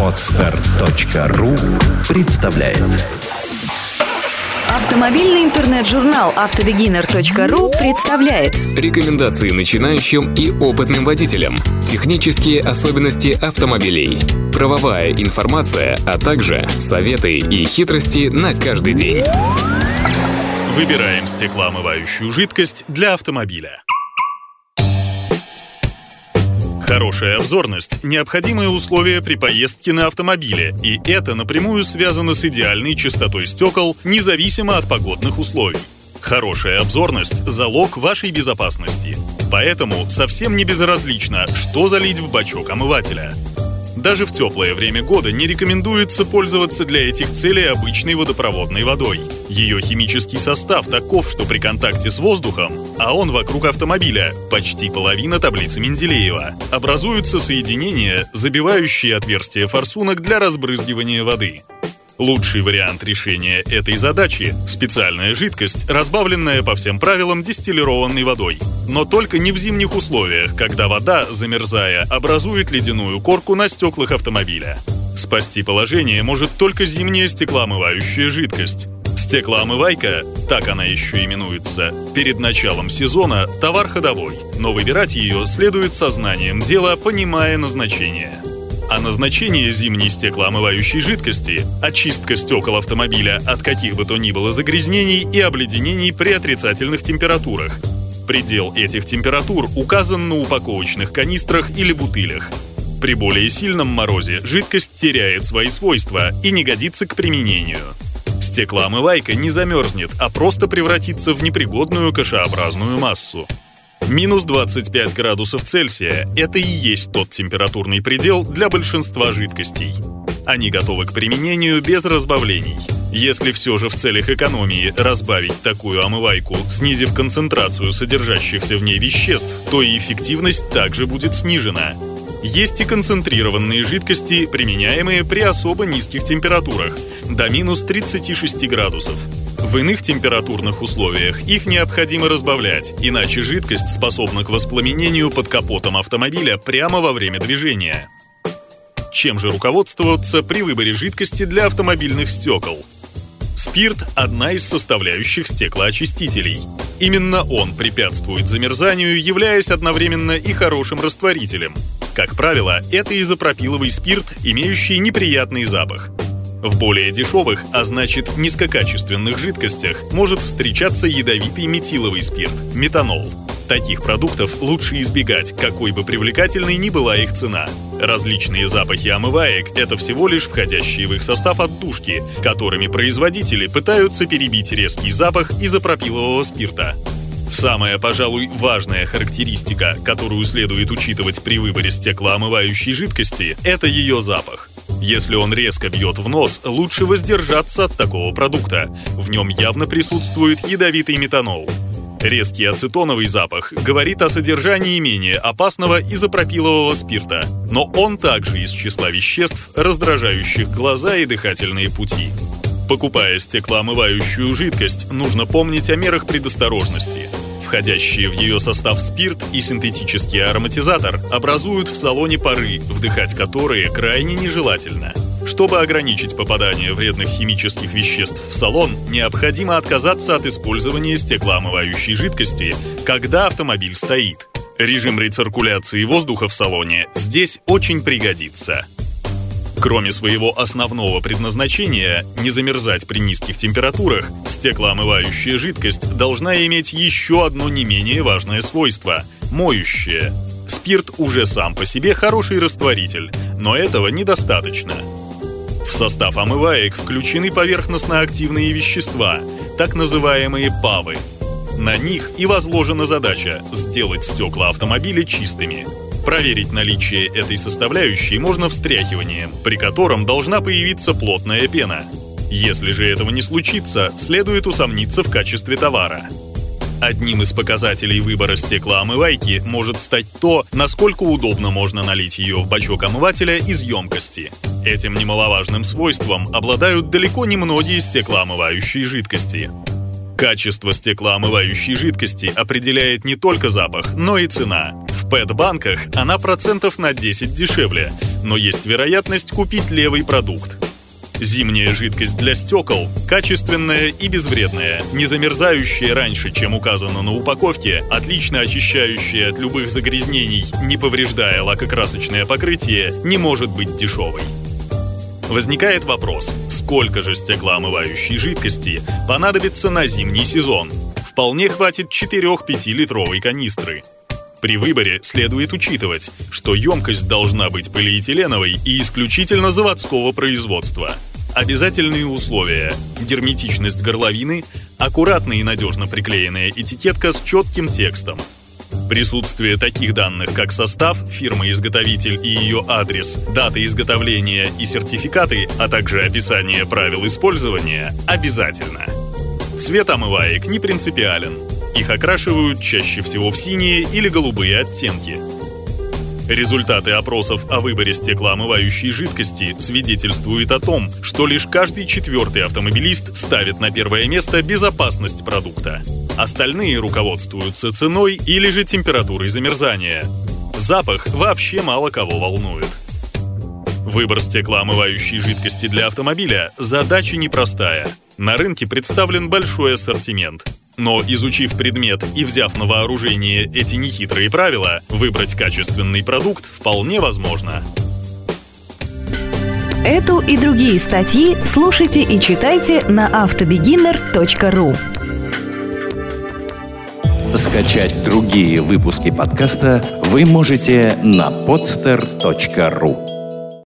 Отстар.ру представляет Автомобильный интернет-журнал автобегинер.ру представляет Рекомендации начинающим и опытным водителям. Технические особенности автомобилей. Правовая информация, а также советы и хитрости на каждый день. Выбираем стеклоомывающую жидкость для автомобиля. Хорошая обзорность – необходимое условие при поездке на автомобиле, и это напрямую связано с идеальной чистотой стекол, независимо от погодных условий. Хорошая обзорность – залог вашей безопасности. Поэтому совсем не безразлично, что залить в бачок омывателя. Даже в теплое время года не рекомендуется пользоваться для этих целей обычной водопроводной водой. Ее химический состав таков, что при контакте с воздухом, а он вокруг автомобиля, почти половина таблицы Менделеева, образуются соединения, забивающие отверстия форсунок для разбрызгивания воды. Лучший вариант решения этой задачи – специальная жидкость, разбавленная по всем правилам дистиллированной водой. Но только не в зимних условиях, когда вода, замерзая, образует ледяную корку на стеклах автомобиля. Спасти положение может только зимняя стеклоомывающая жидкость. Стеклоомывайка, так она еще именуется, перед началом сезона товар ходовой, но выбирать ее следует сознанием дела, понимая назначение. А назначение зимней стеклоомывающей жидкости – очистка стекол автомобиля от каких бы то ни было загрязнений и обледенений при отрицательных температурах. Предел этих температур указан на упаковочных канистрах или бутылях. При более сильном морозе жидкость теряет свои свойства и не годится к применению. Стеклоомывайка не замерзнет, а просто превратится в непригодную кашеобразную массу. Минус 25 градусов Цельсия – это и есть тот температурный предел для большинства жидкостей. Они готовы к применению без разбавлений. Если все же в целях экономии разбавить такую омывайку, снизив концентрацию содержащихся в ней веществ, то и эффективность также будет снижена. Есть и концентрированные жидкости, применяемые при особо низких температурах, до минус 36 градусов. В иных температурных условиях их необходимо разбавлять, иначе жидкость способна к воспламенению под капотом автомобиля прямо во время движения. Чем же руководствоваться при выборе жидкости для автомобильных стекол? Спирт – одна из составляющих стеклоочистителей. Именно он препятствует замерзанию, являясь одновременно и хорошим растворителем. Как правило, это изопропиловый спирт, имеющий неприятный запах. В более дешевых, а значит низкокачественных жидкостях может встречаться ядовитый метиловый спирт – метанол. Таких продуктов лучше избегать, какой бы привлекательной ни была их цена. Различные запахи омываек – это всего лишь входящие в их состав отдушки, которыми производители пытаются перебить резкий запах изопропилового спирта. Самая, пожалуй, важная характеристика, которую следует учитывать при выборе стеклоомывающей жидкости – это ее запах. Если он резко бьет в нос, лучше воздержаться от такого продукта. В нем явно присутствует ядовитый метанол. Резкий ацетоновый запах говорит о содержании менее опасного изопропилового спирта, но он также из числа веществ, раздражающих глаза и дыхательные пути. Покупая стеклоомывающую жидкость, нужно помнить о мерах предосторожности. Входящие в ее состав спирт и синтетический ароматизатор образуют в салоне пары, вдыхать которые крайне нежелательно. Чтобы ограничить попадание вредных химических веществ в салон, необходимо отказаться от использования стеклоомывающей жидкости, когда автомобиль стоит. Режим рециркуляции воздуха в салоне здесь очень пригодится. Кроме своего основного предназначения – не замерзать при низких температурах, стеклоомывающая жидкость должна иметь еще одно не менее важное свойство – моющее. Спирт уже сам по себе хороший растворитель, но этого недостаточно. В состав омываек включены поверхностно-активные вещества, так называемые ПАВы. На них и возложена задача – сделать стекла автомобиля чистыми – Проверить наличие этой составляющей можно встряхиванием, при котором должна появиться плотная пена. Если же этого не случится, следует усомниться в качестве товара. Одним из показателей выбора стеклоомывайки может стать то, насколько удобно можно налить ее в бачок омывателя из емкости. Этим немаловажным свойством обладают далеко не многие стеклоомывающие жидкости. Качество стеклоомывающей жидкости определяет не только запах, но и цена. В пэт-банках она процентов на 10 дешевле, но есть вероятность купить левый продукт. Зимняя жидкость для стекол качественная и безвредная, не замерзающая раньше, чем указано на упаковке, отлично очищающая от любых загрязнений, не повреждая лакокрасочное покрытие, не может быть дешевой. Возникает вопрос, сколько же стеклоомывающей жидкости понадобится на зимний сезон? Вполне хватит 4-5 литровой канистры. При выборе следует учитывать, что емкость должна быть полиэтиленовой и исключительно заводского производства. Обязательные условия – герметичность горловины, аккуратная и надежно приклеенная этикетка с четким текстом. Присутствие таких данных, как состав, фирма-изготовитель и ее адрес, дата изготовления и сертификаты, а также описание правил использования – обязательно. Цвет омываек не принципиален – их окрашивают чаще всего в синие или голубые оттенки. Результаты опросов о выборе стеклоомывающей жидкости свидетельствуют о том, что лишь каждый четвертый автомобилист ставит на первое место безопасность продукта. Остальные руководствуются ценой или же температурой замерзания. Запах вообще мало кого волнует. Выбор стеклоомывающей жидкости для автомобиля – задача непростая. На рынке представлен большой ассортимент. Но изучив предмет и взяв на вооружение эти нехитрые правила, выбрать качественный продукт вполне возможно. Эту и другие статьи слушайте и читайте на автобегинер.ру. Скачать другие выпуски подкаста вы можете на podster.ru.